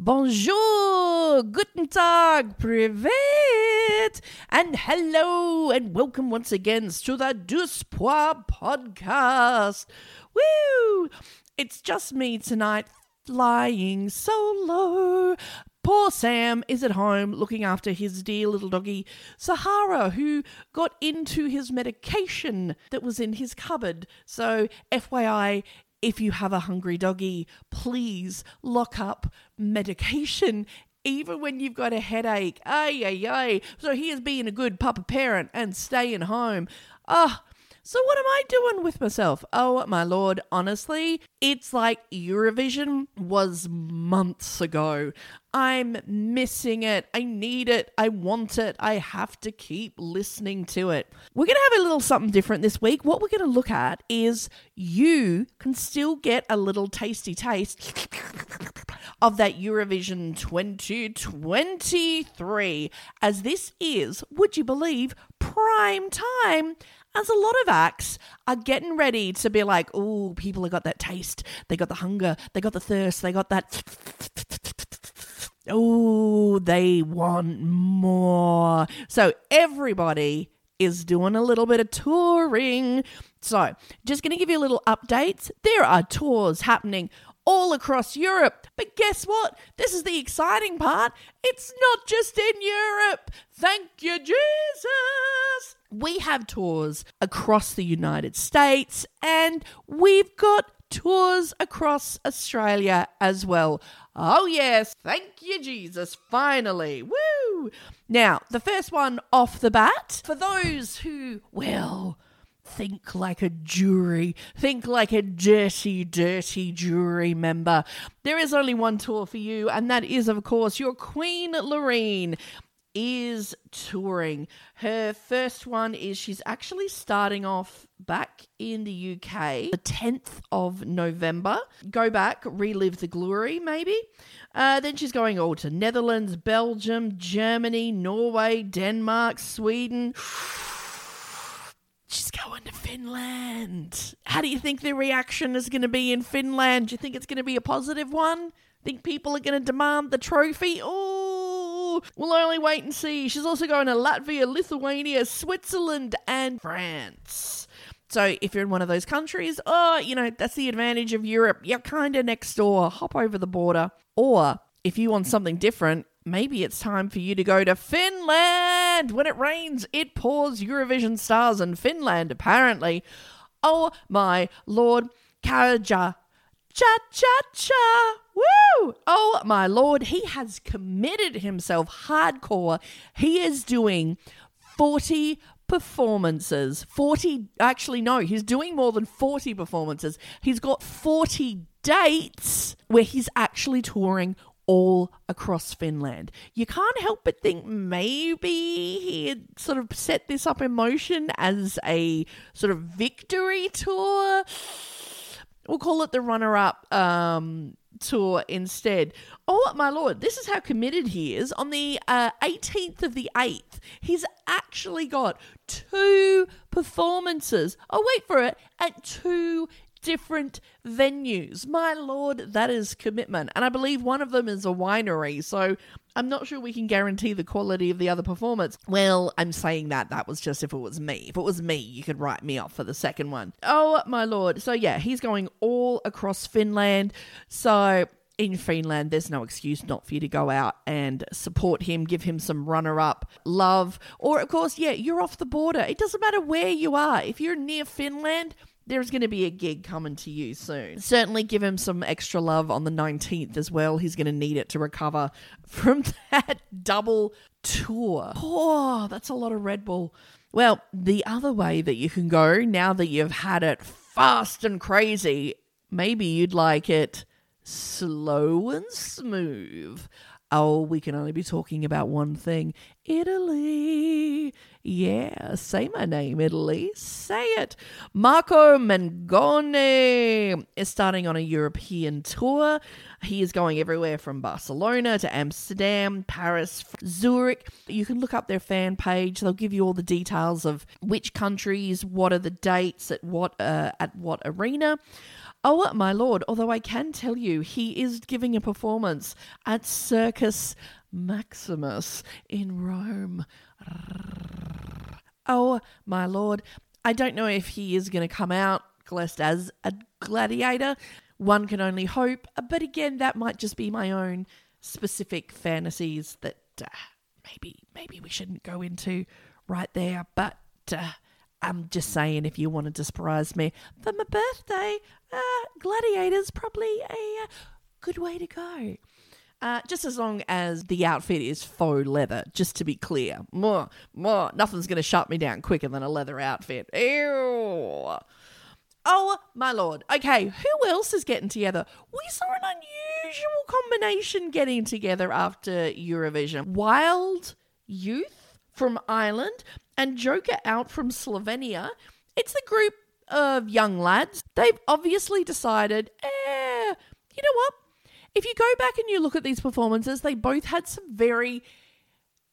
Bonjour, guten tag, privet, and hello, and welcome once again to the Duspois podcast. Woo! It's just me tonight, flying solo. Poor Sam is at home looking after his dear little doggy, Sahara, who got into his medication that was in his cupboard. So, FYI, if you have a hungry doggy, please lock up medication. Even when you've got a headache. Ay, ay, ay. So here's being a good papa parent and staying home. Ah, so what am I doing with myself? Oh my lord, honestly, it's like Eurovision was months ago. I'm missing it. I need it. I want it. I have to keep listening to it. We're going to have a little something different this week. What we're going to look at is you can still get a little tasty taste of that Eurovision 2023 as this is, would you believe, prime time as a lot of acts are getting ready to be like, oh, people have got that taste. They got the hunger. They got the thirst. They got that. Oh, they want more. So everybody is doing a little bit of touring. So, just going to give you a little updates. There are tours happening all across Europe. But guess what? This is the exciting part. It's not just in Europe. Thank you, Jesus. We have tours across the United States and we've got tours across Australia as well. Oh, yes. Thank you, Jesus. Finally. Woo! Now, the first one off the bat, for those who, well, think like a jury, think like a dirty, dirty jury member. There is only one tour for you, and that is, of course, your Queen Loreen is touring. Her first one is she's actually starting off back in the UK the 10th of November. Go back, relive the glory, maybe. Uh, then she's going all to Netherlands, Belgium, Germany, Norway, Denmark, Sweden. She's going to Finland. How do you think the reaction is going to be in Finland? Do you think it's going to be a positive one? Think people are going to demand the trophy? Oh, we'll only wait and see. She's also going to Latvia, Lithuania, Switzerland, and France. So if you're in one of those countries, oh, you know, that's the advantage of Europe. You're kind of next door. Hop over the border. Or if you want something different, maybe it's time for you to go to Finland. When it rains, it pours Eurovision stars in Finland, apparently. Oh my lord. Käärijä. Cha cha cha. Woo! Oh my lord. He has committed himself hardcore. He is doing 40 performances. 40, actually, no, he's doing more than 40 performances. He's got 40 dates where he's actually touring all across Finland. You can't help but think maybe he had sort of set this up in motion as a sort of victory tour. We'll call it the runner up um, tour instead. Oh, my lord, this is how committed he is. On the uh, 18th of the 8th, he's actually got two performances. Oh, wait for it, at two different venues. My lord, that is commitment. And I believe one of them is a winery, so I'm not sure we can guarantee the quality of the other performance. Well, I'm saying that that was just if it was me. If it was me, you could write me off for the second one. Oh, my lord. So, yeah, he's going all across Finland. So, in Finland, there's no excuse not for you to go out and support him, give him some runner up love. Or, of course, yeah, you're off the border. It doesn't matter where you are. If you're near Finland, there's going to be a gig coming to you soon. Certainly give him some extra love on the 19th as well. He's going to need it to recover from that double tour. Oh, that's a lot of Red Bull. Well, the other way that you can go now that you've had it fast and crazy, maybe you'd like it slow and smooth. Oh, we can only be talking about one thing Italy. Yeah, say my name, Italy. Say it. Marco Mengoni is starting on a European tour. He is going everywhere from Barcelona to Amsterdam, Paris, Zurich. You can look up their fan page. They'll give you all the details of which countries, what are the dates, at what uh, at what arena. Oh, my lord, although I can tell you he is giving a performance at Circus Maximus in Rome. Oh, my lord, I don't know if he is going to come out dressed as a gladiator. One can only hope, but again, that might just be my own specific fantasies that uh, maybe maybe we shouldn't go into right there. But uh, I'm just saying, if you wanted to surprise me for my birthday, uh, Gladiator's probably a uh, good way to go. Uh, just as long as the outfit is faux leather, just to be clear. More, more, nothing's going to shut me down quicker than a leather outfit. Ew. Oh, my lord. Okay, who else is getting together? We saw an unusual combination getting together after Eurovision. Wild Youth from Ireland and Joker out from Slovenia. It's a group of young lads. They've obviously decided, eh, you know what? If you go back and you look at these performances, they both had some very,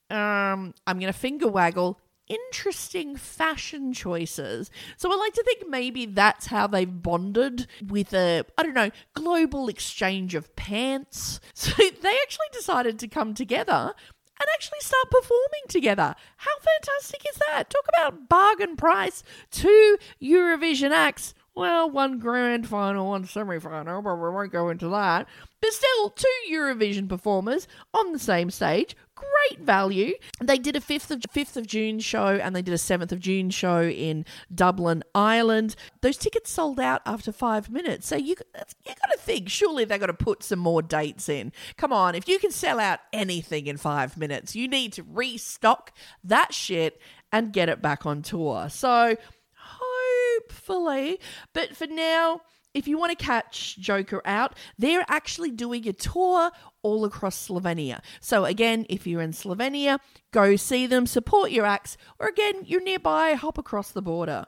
um, I'm going to finger waggle, interesting fashion choices. So I like to think maybe that's how they've bonded with a, I don't know, global exchange of pants. So they actually decided to come together and actually start performing together. How fantastic is that? Talk about bargain price. Two Eurovision acts. Well, one grand final, one semi final, but we won't go into that. But still, two Eurovision performers on the same stage. Great value. They did a 5th of 5th of June show and they did a 7th of June show in Dublin, Ireland. Those tickets sold out after 5 minutes. So you you got to think surely they got to put some more dates in. Come on, if you can sell out anything in 5 minutes, you need to restock that shit and get it back on tour. So hopefully, but for now if you want to catch Joker out, they're actually doing a tour all across Slovenia. So, again, if you're in Slovenia, go see them, support your acts, or again, you're nearby, hop across the border.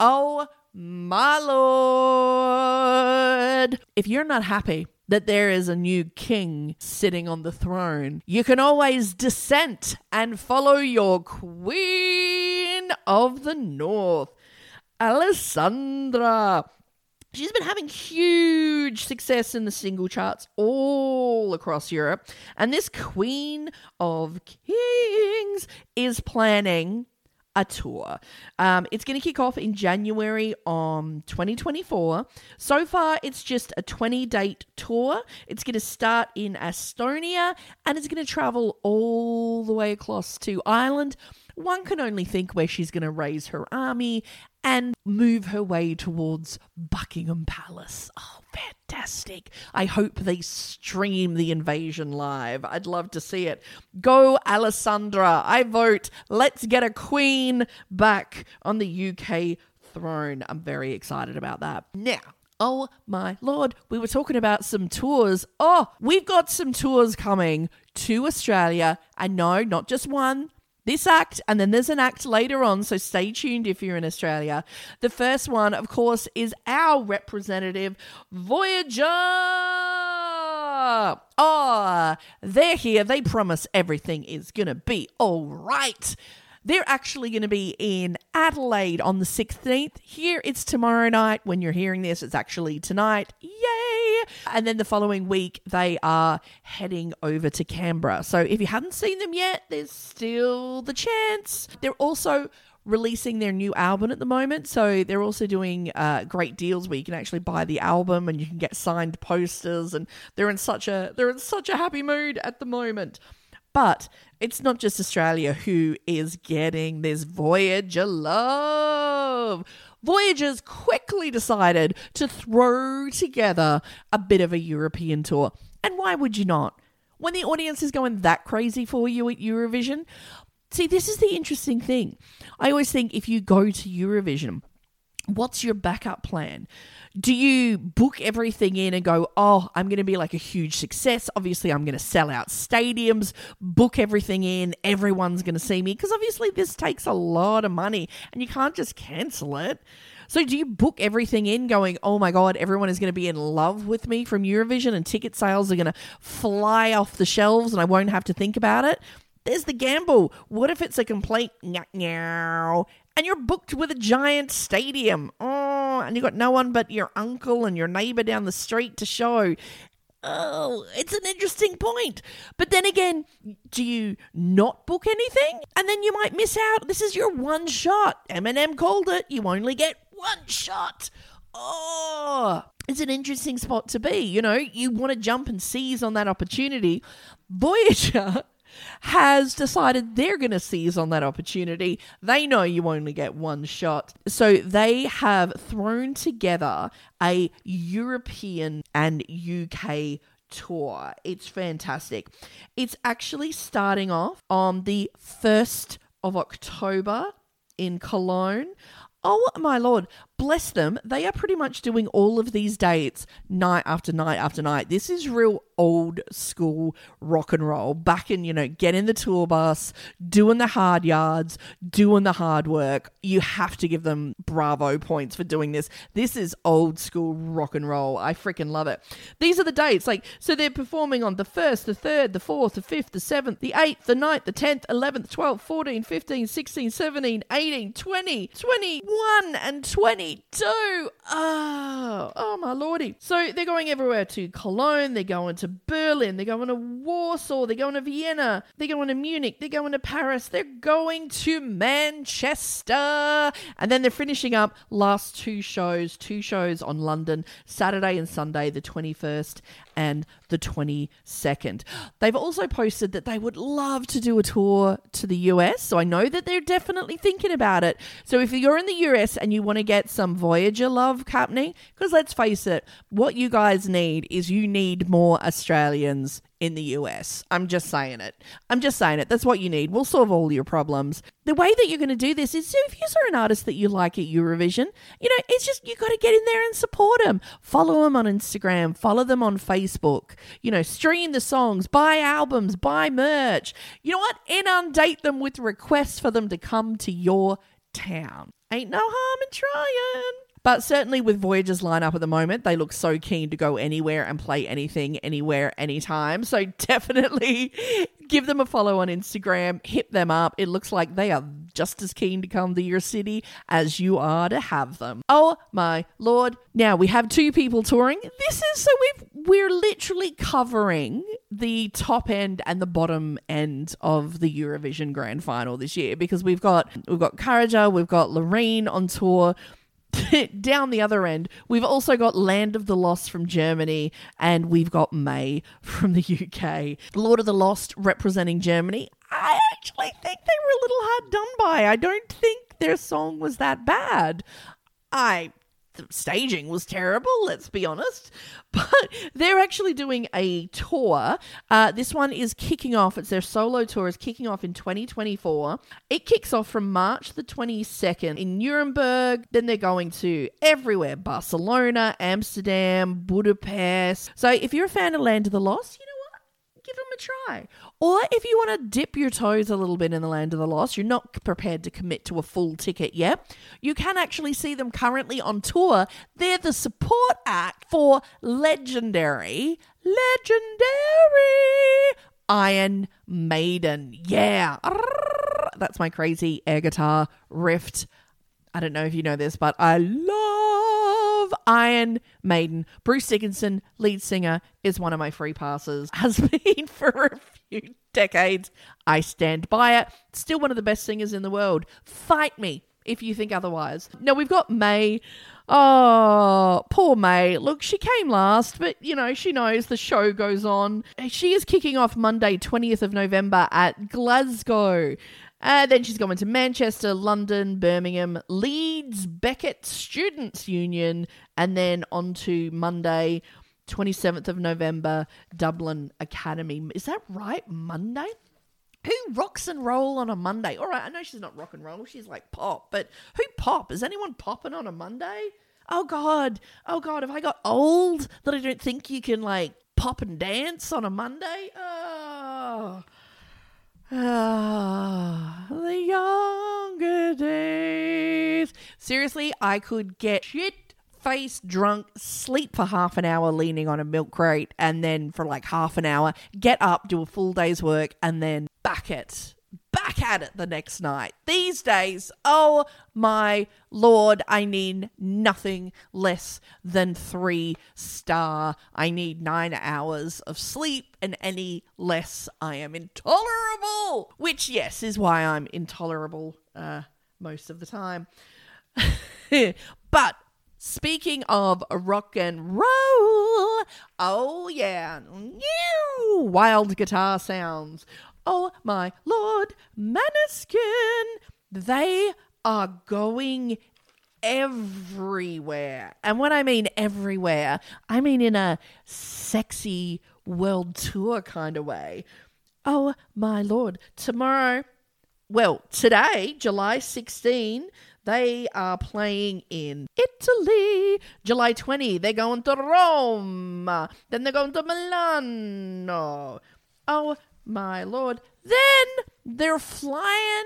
Oh, my lord. If you're not happy that there is a new king sitting on the throne, you can always dissent and follow your queen of the north, Alessandra. She's been having huge success in the single charts all across Europe. And this Queen of Kings is planning a tour. Um, it's going to kick off in January on 2024. So far, it's just a 20 date tour. It's going to start in Estonia and it's going to travel all the way across to Ireland. One can only think where she's going to raise her army and move her way towards Buckingham Palace. Oh, fantastic. I hope they stream the invasion live. I'd love to see it. Go, Alessandra. I vote. Let's get a queen back on the UK throne. I'm very excited about that. Now, Oh my lord, we were talking about some tours. Oh, we've got some tours coming to Australia. And no, not just one, this act, and then there's an act later on, so stay tuned if you're in Australia. The first one, of course, is our representative, Voyager. Oh, they're here. They promise everything is to be all right. They're actually going to be in Adelaide on the 16th. Here it's tomorrow night. When you're hearing this, it's actually tonight. Yay! And then the following week, they are heading over to Canberra. So if you haven't seen them yet, there's still the chance. They're also releasing their new album at the moment. So they're also doing uh, great deals where you can actually buy the album and you can get signed posters. And they're in such a they're in such a happy mood at the moment. But it's not just Australia who is getting this Voyager love. Voyagers quickly decided to throw together a bit of a European tour. And why would you not? When the audience is going that crazy for you at Eurovision. See, this is the interesting thing. I always think if you go to Eurovision, what's your backup plan? do you book everything in and go, oh, I'm going to be like a huge success? Obviously, I'm going to sell out stadiums, book everything in, everyone's going to see me. Because obviously, this takes a lot of money and you can't just cancel it. So, do you book everything in going, oh my God, everyone is going to be in love with me from Eurovision and ticket sales are going to fly off the shelves and I won't have to think about it? There's the gamble. What if it's a complete meow and you're booked with a giant stadium? Oh, and you've got no one but your uncle and your neighbor down the street to show. Oh, it's an interesting point. But then again, do you not book anything? And then you might miss out. This is your one shot. Eminem called it. You only get one shot. Oh, it's an interesting spot to be. You know, you want to jump and seize on that opportunity. Voyager has decided they're going to seize on that opportunity. They know you only get one shot. So they have thrown together a European and UK tour. It's fantastic. It's actually starting off on the 1st of October in Cologne. Oh my lord, bless them. They are pretty much doing all of these dates night after night after night. This is real old school rock and roll. Back in, you know, getting the tour bus, doing the hard yards, doing the hard work. You have to give them bravo points for doing this. This is old school rock and roll. I freaking love it. These are the dates. Like, so they're performing on the 1st, the 3rd, the 4th, the 5th, the 7th, the 8th, the 9th, the 10th, 11th, 12th, 14, 15, 16, 17, 18, 20, 21, and 22. Oh, ah, oh my lordy. So they're going everywhere to Cologne, they're going to Berlin, they're going to Warsaw, they're going to Vienna, they're going to Munich, they're going to Paris, they're going to Manchester. And then they're finishing up last two shows, two shows on London, Saturday and Sunday, the 21st and the 22nd. They've also posted that they would love to do a tour to the US, so I know that they're definitely thinking about it. So if you're in the US and you want to get some Voyager love happening, because let's face it, what you guys need is you need more Australians in the US. I'm just saying it. I'm just saying it. That's what you need. We'll solve all your problems. The way that you're going to do this is if you're an artist that you like at Eurovision, you know, it's just you got to get in there and support them. Follow them on Instagram, follow them on Facebook, you know, stream the songs, buy albums, buy merch. You know what? Inundate them with requests for them to come to your town. Ain't no harm in trying. But certainly with Voyager's lineup at the moment, they look so keen to go anywhere and play anything, anywhere, anytime. So definitely give them a follow on Instagram, hit them up. It looks like they are just as keen to come to your city as you are to have them. Oh my lord. Now we have two people touring. This is so we've we're literally covering the top end and the bottom end of the Eurovision grand final this year because we've got we've got Käärijä, we've got Loreen on tour. down the other end, we've also got Land of the Lost from Germany and we've got Mae from the UK. Lord of the Lost representing Germany. I actually think they were a little hard done by. I don't think their song was that bad. I the staging was terrible, let's be honest. But they're actually doing a tour. Uh, this one is kicking off. It's their solo tour is kicking off in 2024. It kicks off from March the 22nd in Nuremberg. Then they're going to everywhere Barcelona, Amsterdam, Budapest. So if you're a fan of Land of the Lost, you a try. Or if you want to dip your toes a little bit in the land of the lost, you're not prepared to commit to a full ticket yet, you can actually see them currently on tour. They're the support act for legendary, legendary Iron Maiden. Yeah. That's my crazy air guitar riff. I don't know if you know this, but I love Iron Maiden. Bruce Dickinson, lead singer, is one of my free passes, has been for a few decades. I stand by it. Still one of the best singers in the world. Fight me if you think otherwise. Now we've got Mae. Oh, poor Mae. Look, she came last, but you know, she knows the show goes on. She is kicking off Monday, 20th of November at Glasgow. Uh, then she's going to Manchester, London, Birmingham, Leeds, Beckett Students Union, and then on to Monday, 27th of November, Dublin Academy. Is that right? Monday? Who rocks and roll on a Monday? All right, I know she's not rock and roll, she's like pop, but who pop? Is anyone popping on a Monday? Oh God, oh God, have I got old that I don't think you can like pop and dance on a Monday? Oh. Ah, the younger days. Seriously, I could get shit faced drunk, sleep for half an hour leaning on a milk crate, and then for like half an hour, get up, do a full day's work, and then back it. Back at it the next night. These days, oh my lord, I need nothing less than three star. I need nine hours of sleep, and any less, I am intolerable. Which, yes, is why I'm intolerable uh, most of the time. but Speaking of rock and roll, oh yeah, wild guitar sounds. Oh my lord, Maneskin, they are going everywhere. And when I mean everywhere, I mean in a sexy world tour kind of way. Oh my lord, tomorrow, well, today, July 16, they are playing in Italy. July 20, they're going to Rome. Then they're going to Milano. Oh, my lord. Then they're flying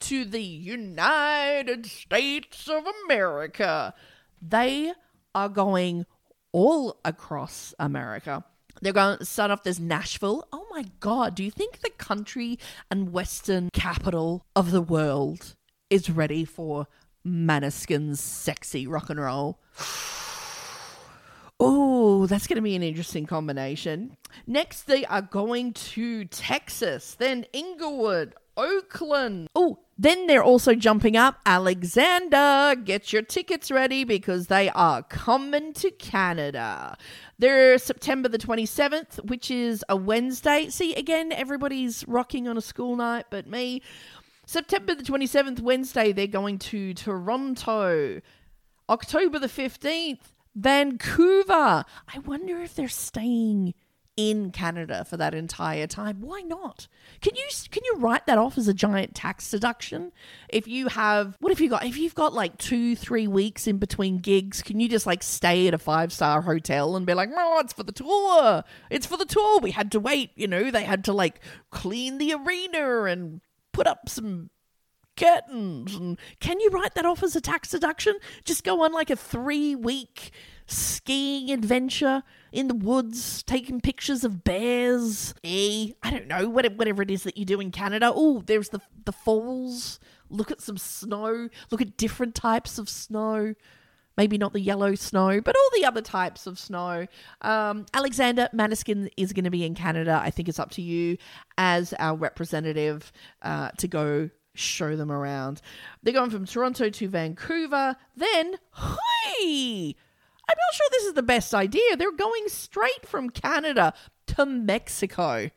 to the United States of America. They are going all across America. They're going to start off. There's Nashville. Oh my God. Do you think the country and western capital of the world is ready for Maneskin's sexy rock and roll. Oh, that's going to be an interesting combination. Next, they are going to Texas, then Inglewood, Oakland. Oh, then they're also jumping up Alexander. Get your tickets ready because they are coming to Canada. They're September the 27th, which is a Wednesday. See, again, everybody's rocking on a school night, but me. September the 27th, Wednesday, they're going to Toronto. October the 15th, Vancouver. I wonder if they're staying in Canada for that entire time. Why not? Can you can you write that off as a giant tax deduction? If you have what if you got if you've got like 2 3 weeks in between gigs, can you just like stay at a five-star hotel and be like, "No, it's for the tour. It's for the tour. We had to wait, you know, they had to like clean the arena and put up some curtains and can you write that off as a tax deduction? Just go on like a three week skiing adventure in the woods taking pictures of bears eh i don't know whatever it is that you do in canada. Oh there's the the falls. Look at some snow. Look at different types of snow. Maybe not the yellow snow, but all the other types of snow. Um, Alexander Maneskin is going to be in Canada. I think it's up to you as our representative uh, to go show them around. They're going from Toronto to Vancouver. Then, hey, I'm not sure this is the best idea. They're going straight from Canada to Mexico.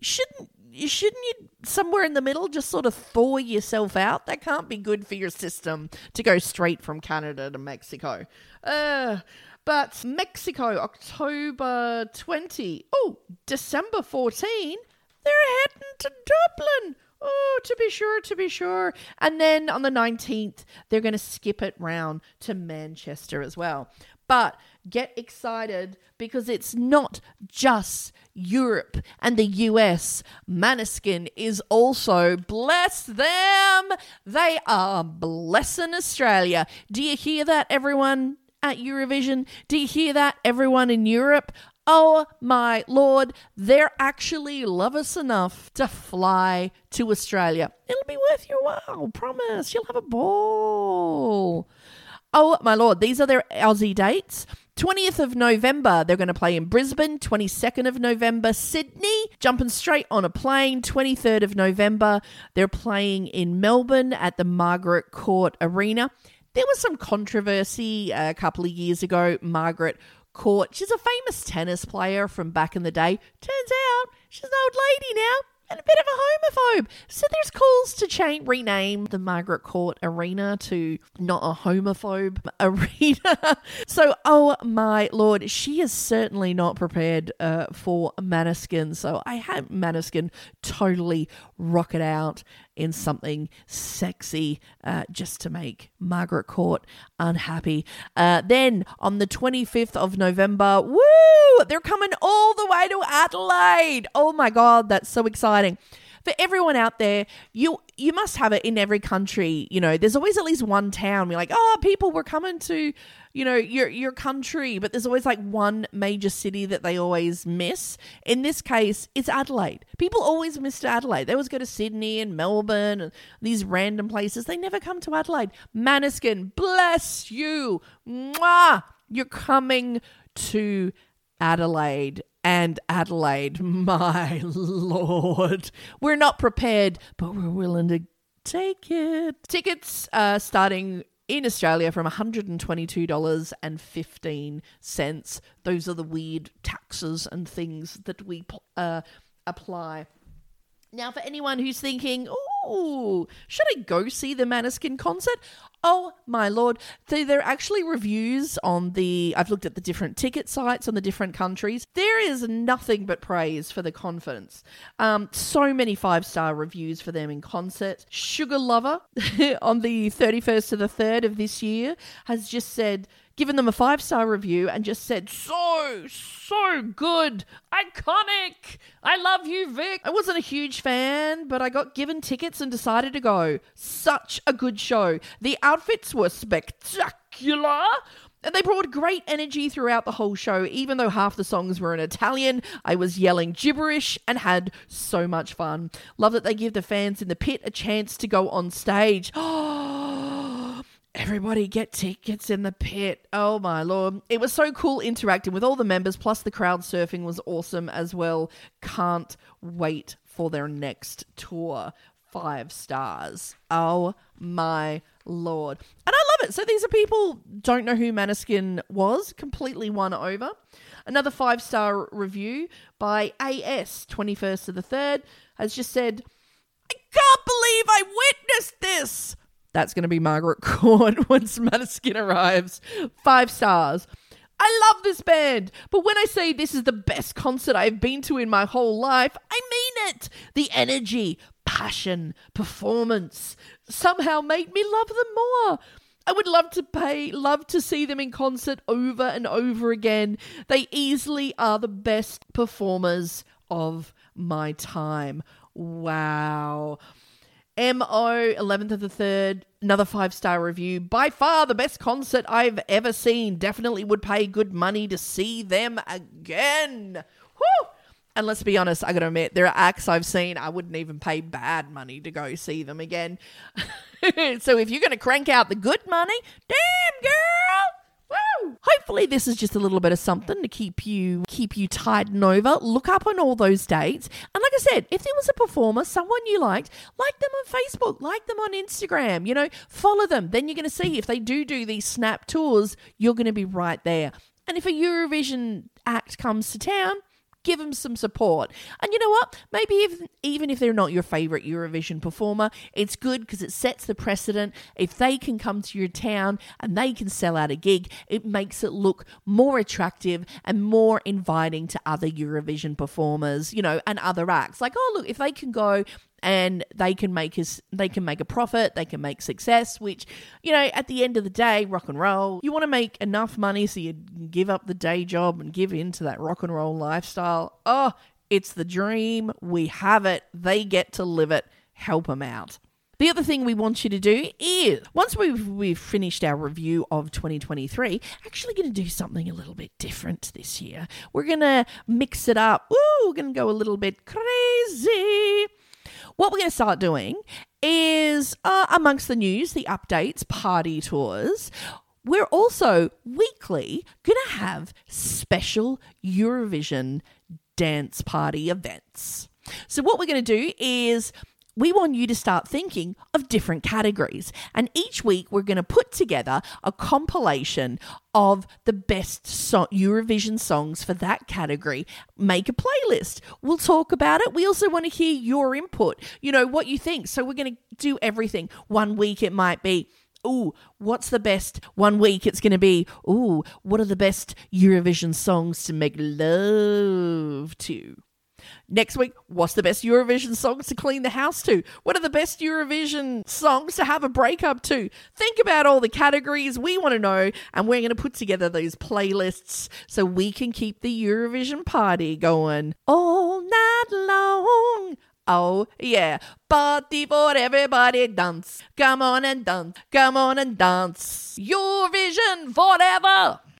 Shouldn't shouldn't you somewhere in the middle just sort of thaw yourself out? That can't be good for your system to go straight from Canada to Mexico. Uh, but Mexico, October 20. Oh, December 14. They're heading to Dublin. Oh, to be sure, to be sure. And then on the 19th, they're going to skip it round to Manchester as well. But get excited because it's not just Europe and the US. Maneskin is also, bless them, they are blessing Australia. Do you hear that, everyone at Eurovision? Do you hear that, everyone in Europe? Oh my lord, they're actually love us enough to fly to Australia. It'll be worth your while, promise. You'll have a ball. Oh my lord, these are their Aussie dates. 20th of November, they're going to play in Brisbane. 22nd of November, Sydney. Jumping straight on a plane. 23rd of November, they're playing in Melbourne at the Margaret Court Arena. There was some controversy a couple of years ago. Margaret Court, she's a famous tennis player from back in the day. Turns out she's an old lady now and a bit of a homophobe. So there's calls to change, rename the Margaret Court Arena to not a homophobe arena. so, oh my lord, she is certainly not prepared uh, for Maneskin. So I had Maneskin totally rock it out in something sexy uh, just to make Margaret Court unhappy. Uh, then on the 25th of November, woo, they're coming all the way to Adelaide. Oh my God, that's so exciting for everyone out there, you you must have it in every country. You know, there's always at least one town. We're like, oh, people were coming to you know, your your country, but there's always like one major city that they always miss. In this case, it's Adelaide. People always miss Adelaide. They always go to Sydney and Melbourne and these random places. They never come to Adelaide. Maneskin bless you. Mwah! You're coming to Adelaide and Adelaide, my lord. We're not prepared, but we're willing to take it. Tickets uh, starting in Australia from $122.15. Those are the weird taxes and things that we uh, apply. Now, for anyone who's thinking, oh, should I go see the Maneskin concert? Oh my lord. So there are actually reviews on the I've looked at the different ticket sites on the different countries. There is nothing but praise for the confidence. Um, so many five star reviews for them in concert. Sugar Lover on the 31st to the 3rd of this year has just said given them a five star review and just said, so, so good, iconic. I love you, Vic. I wasn't a huge fan, but I got given tickets and decided to go. Such a good show. The outfits were spectacular. And they brought great energy throughout the whole show. Even though half the songs were in Italian, I was yelling gibberish and had so much fun. Love that they give the fans in the pit a chance to go on stage. Oh, Everybody get tickets in the pit. Oh my lord. It was so cool interacting with all the members, plus the crowd surfing was awesome as well. Can't wait for their next tour. Five stars. Oh my lord. And I love it. So these are people don't know who Maneskin was, completely won over. Another five star review by AS 21st to the 3rd has just said, I can't believe I witnessed this. That's going to be Margaret Court once Maneskin arrives. Five stars. I love this band, but when I say this is the best concert I've been to in my whole life, I mean it. The energy, passion, performance somehow made me love them more. I would love to pay, love to see them in concert over and over again. They easily are the best performers of my time. Wow. MO, 11th of the 3rd, another five star review. By far the best concert I've ever seen. Definitely would pay good money to see them again. Whew! And let's be honest, I gotta admit, there are acts I've seen I wouldn't even pay bad money to go see them again. so if you're gonna crank out the good money, damn Woo! Hopefully this is just a little bit of something to keep you keep you tiding over. Look up on all those dates. And like I said, if there was a performer, someone you liked, like them on Facebook, like them on Instagram, you know, follow them. Then you're going to see if they do do these snap tours, you're going to be right there. And if a Eurovision act comes to town, give them some support. And you know what? Maybe if, even if they're not your favorite Eurovision performer, it's good because it sets the precedent. If they can come to your town and they can sell out a gig, it makes it look more attractive and more inviting to other Eurovision performers, you know, and other acts. Like, oh, look, if they can go and they can make us they can make a profit they can make success which you know at the end of the day rock and roll you want to make enough money so you give up the day job and give into that rock and roll lifestyle oh it's the dream we have it they get to live it help them out the other thing we want you to do is once we've, we've finished our review of 2023, actually going to do something a little bit different this year. We're going to mix it up. Ooh, we're going to go a little bit crazy. What we're going to start doing is, uh, amongst the news, the updates, party tours. We're also weekly going to have special Eurovision dance party events. So, what we're going to do is we want you to start thinking of different categories. And each week, we're going to put together a compilation of the best so- Eurovision songs for that category. Make a playlist. We'll talk about it. We also want to hear your input, you know, what you think. So we're going to do everything. One week, it might be Ooh, what's the best? One week it's going to be, ooh, what are the best Eurovision songs to make love to? Next week, what's the best Eurovision songs to clean the house to? What are the best Eurovision songs to have a breakup to? Think about all the categories we want to know, and we're going to put together those playlists so we can keep the Eurovision party going all night long. Oh, yeah. Party for everybody dance. Come on and dance. Come on and dance. Eurovision forever.